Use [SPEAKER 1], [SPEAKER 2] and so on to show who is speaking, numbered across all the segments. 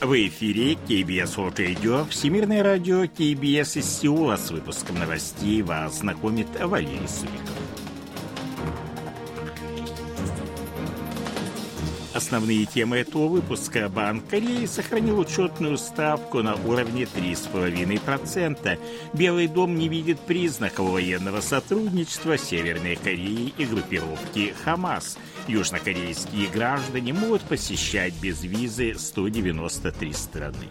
[SPEAKER 1] В эфире KBS World Radio, Всемирное радио KBS из Сеула с выпуском новостей вас знакомит Валерий Суриков. Основные темы этого выпуска. Банк Кореи сохранил учетную ставку на уровне 3,5%. Белый дом не видит признаков военного сотрудничества Северной Кореи и группировки «Хамас». Южнокорейские граждане могут посещать без визы 193 страны.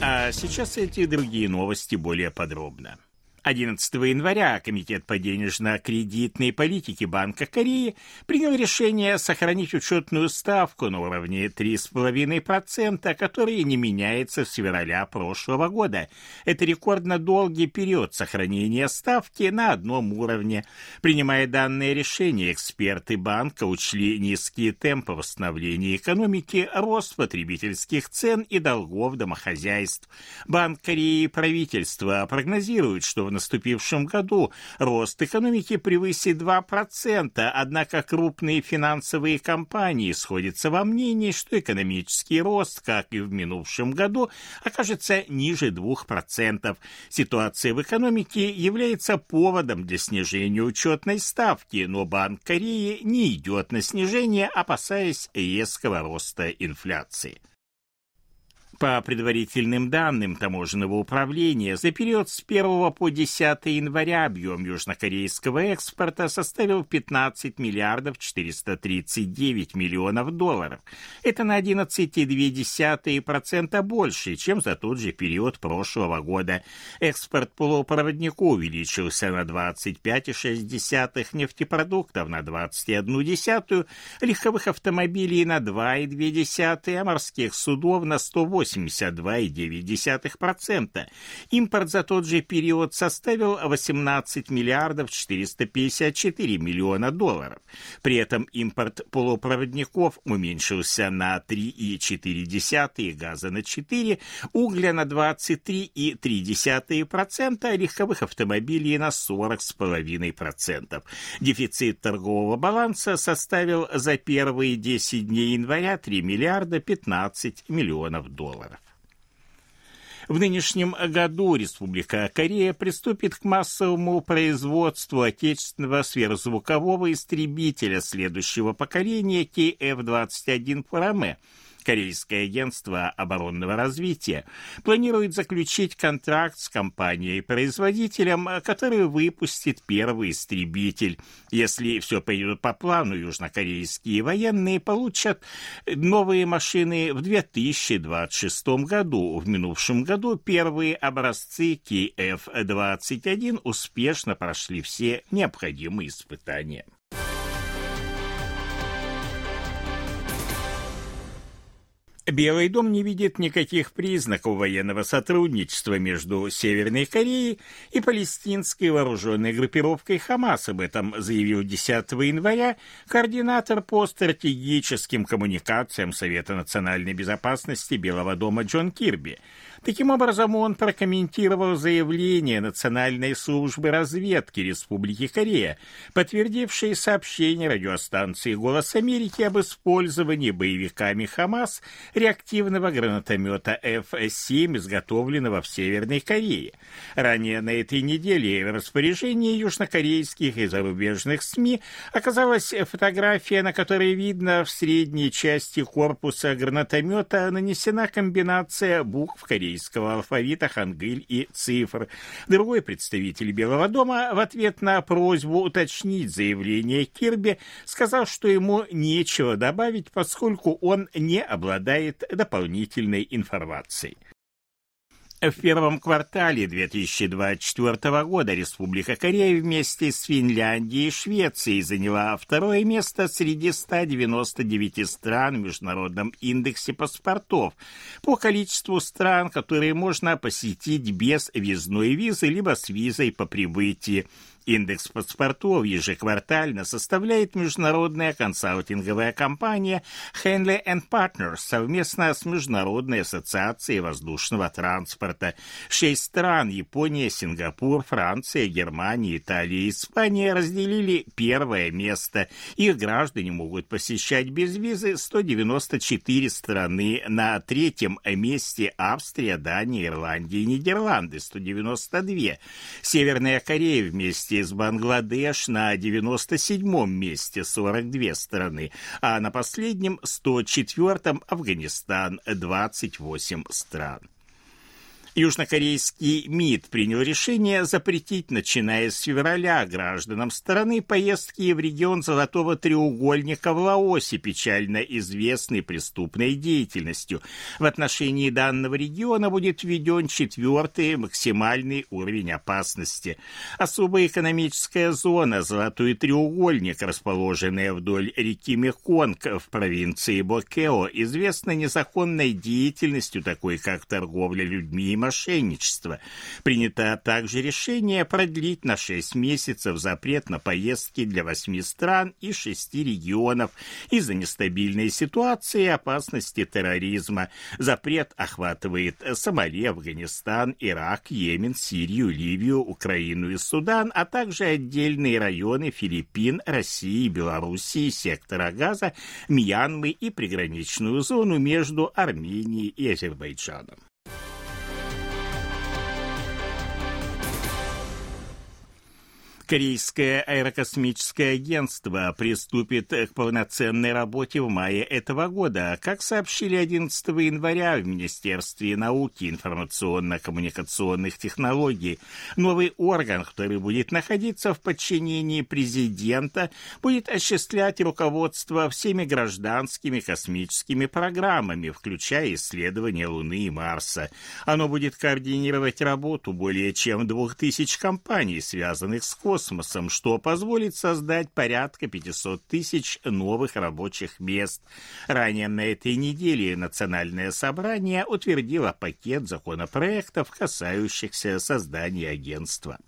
[SPEAKER 1] А сейчас эти другие новости более подробно. 11 января Комитет по денежно-кредитной политике Банка Кореи принял решение сохранить учетную ставку на уровне 3,5%, которая не меняется с февраля прошлого года. Это рекордно долгий период сохранения ставки на одном уровне. Принимая данное решение, эксперты банка учли низкие темпы восстановления экономики, рост потребительских цен и долгов домохозяйств. Банк Кореи и правительство прогнозируют, что в наступившем году рост экономики превысит 2%, однако крупные финансовые компании сходятся во мнении, что экономический рост, как и в минувшем году, окажется ниже 2%. Ситуация в экономике является поводом для снижения учетной ставки, но Банк Кореи не идет на снижение, опасаясь резкого роста инфляции. По предварительным данным таможенного управления, за период с 1 по 10 января объем южнокорейского экспорта составил 15 миллиардов 439 миллионов долларов. Это на 11,2% больше, чем за тот же период прошлого года. Экспорт полупроводников увеличился на 25,6 нефтепродуктов на 21,1, легковых автомобилей на 2,2, а морских судов на 108 82,9%. Импорт за тот же период составил 18 миллиардов 454 миллиона долларов. При этом импорт полупроводников уменьшился на 3,4, газа на 4, угля на 23,3%, а легковых автомобилей на 40,5%. Дефицит торгового баланса составил за первые 10 дней января 3 миллиарда 15 миллионов долларов долларов. В нынешнем году Республика Корея приступит к массовому производству отечественного сверхзвукового истребителя следующего поколения KF-21 Фураме – Корейское агентство оборонного развития планирует заключить контракт с компанией-производителем, который выпустит первый истребитель. Если все пойдет по плану, южнокорейские военные получат новые машины в 2026 году. В минувшем году первые образцы KF-21 успешно прошли все необходимые испытания. Белый дом не видит никаких признаков военного сотрудничества между Северной Кореей и палестинской вооруженной группировкой Хамас. Об этом заявил 10 января координатор по стратегическим коммуникациям Совета национальной безопасности Белого дома Джон Кирби. Таким образом, он прокомментировал заявление Национальной службы разведки Республики Корея, подтвердившее сообщение радиостанции «Голос Америки» об использовании боевиками Хамас реактивного гранатомета F-7, изготовленного в Северной Корее. Ранее на этой неделе в распоряжении южнокорейских и зарубежных СМИ оказалась фотография, на которой видно в средней части корпуса гранатомета нанесена комбинация букв корейского алфавита хангыль и цифр. Другой представитель Белого дома в ответ на просьбу уточнить заявление Кирби сказал, что ему нечего добавить, поскольку он не обладает обладает дополнительной информацией. В первом квартале 2024 года Республика Корея вместе с Финляндией и Швецией заняла второе место среди 199 стран в Международном индексе паспортов по количеству стран, которые можно посетить без визной визы либо с визой по прибытии. Индекс паспортов ежеквартально составляет международная консалтинговая компания Henley Partners совместно с Международной ассоциацией воздушного транспорта. Шесть стран – Япония, Сингапур, Франция, Германия, Италия и Испания – разделили первое место. Их граждане могут посещать без визы 194 страны. На третьем месте Австрия, Дания, Ирландия и Нидерланды – 192. Северная Корея вместе с Бангладеш на 97-м месте 42 страны, а на последнем 104-м Афганистан 28 стран. Южнокорейский МИД принял решение запретить, начиная с февраля, гражданам страны поездки в регион Золотого треугольника в Лаосе, печально известной преступной деятельностью. В отношении данного региона будет введен четвертый максимальный уровень опасности. Особая экономическая зона Золотой треугольник, расположенная вдоль реки Меконг в провинции Бокео, известна незаконной деятельностью, такой как торговля людьми и мошенничества. Принято также решение продлить на 6 месяцев запрет на поездки для 8 стран и 6 регионов из-за нестабильной ситуации и опасности терроризма. Запрет охватывает Сомали, Афганистан, Ирак, Йемен, Сирию, Ливию, Украину и Судан, а также отдельные районы Филиппин, России, Белоруссии, сектора Газа, Мьянмы и приграничную зону между Арменией и Азербайджаном. Корейское аэрокосмическое агентство приступит к полноценной работе в мае этого года. Как сообщили 11 января в Министерстве науки и информационно-коммуникационных технологий, новый орган, который будет находиться в подчинении президента, будет осуществлять руководство всеми гражданскими космическими программами, включая исследования Луны и Марса. Оно будет координировать работу более чем двух тысяч компаний, связанных с космосом, космосом, что позволит создать порядка 500 тысяч новых рабочих мест. Ранее на этой неделе Национальное собрание утвердило пакет законопроектов, касающихся создания агентства.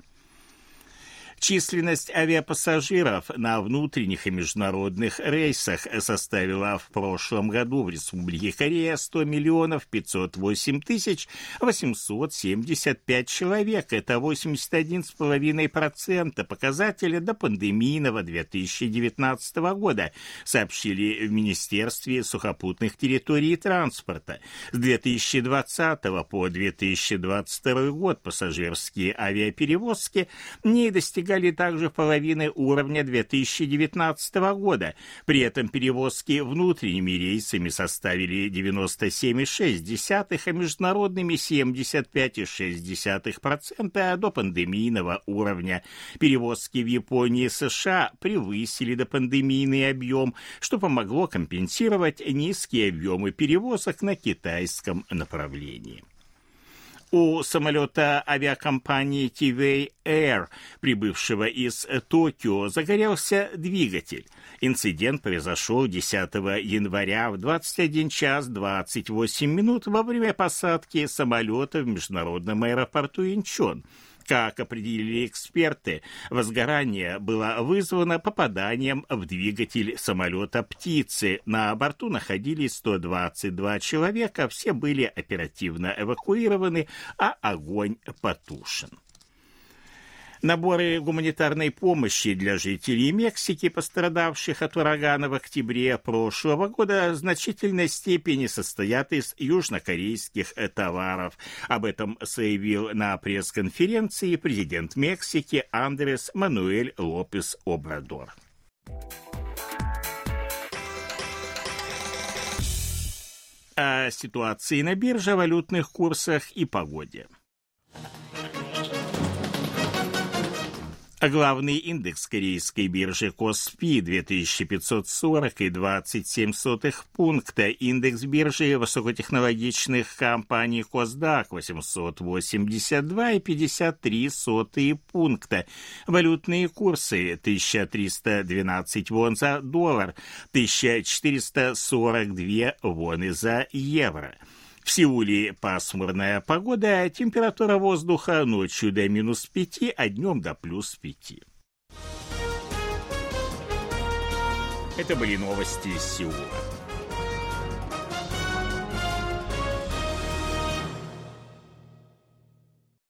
[SPEAKER 1] Численность авиапассажиров на внутренних и международных рейсах составила в прошлом году в Республике Корея 100 миллионов 508 тысяч 875 человек. Это 81,5% показателя до пандемийного 2019 года, сообщили в Министерстве сухопутных территорий и транспорта. С 2020 по 2022 год пассажирские авиаперевозки не достигали достигали также половины уровня 2019 года. При этом перевозки внутренними рейсами составили 97,6%, а международными 75,6% до пандемийного уровня. Перевозки в Японии и США превысили допандемийный объем, что помогло компенсировать низкие объемы перевозок на китайском направлении. У самолета авиакомпании TVA Air, прибывшего из Токио, загорелся двигатель. Инцидент произошел 10 января в 21 час 28 минут во время посадки самолета в международном аэропорту Инчон. Как определили эксперты, возгорание было вызвано попаданием в двигатель самолета «Птицы». На борту находились 122 человека, все были оперативно эвакуированы, а огонь потушен. Наборы гуманитарной помощи для жителей Мексики, пострадавших от урагана в октябре прошлого года, в значительной степени состоят из южнокорейских товаров. Об этом заявил на пресс-конференции президент Мексики Андрес Мануэль Лопес Обрадор. О ситуации на бирже, валютных курсах и погоде. Главный индекс корейской биржи Коспи 2540 и 27 сотых пункта, индекс биржи высокотехнологичных компаний Косдак 882 и 53 сотые пункта, валютные курсы 1312 вон за доллар, 1442 воны за евро. В Сеуле пасмурная погода, температура воздуха ночью до минус 5, а днем до плюс 5. Это были новости из Сеула.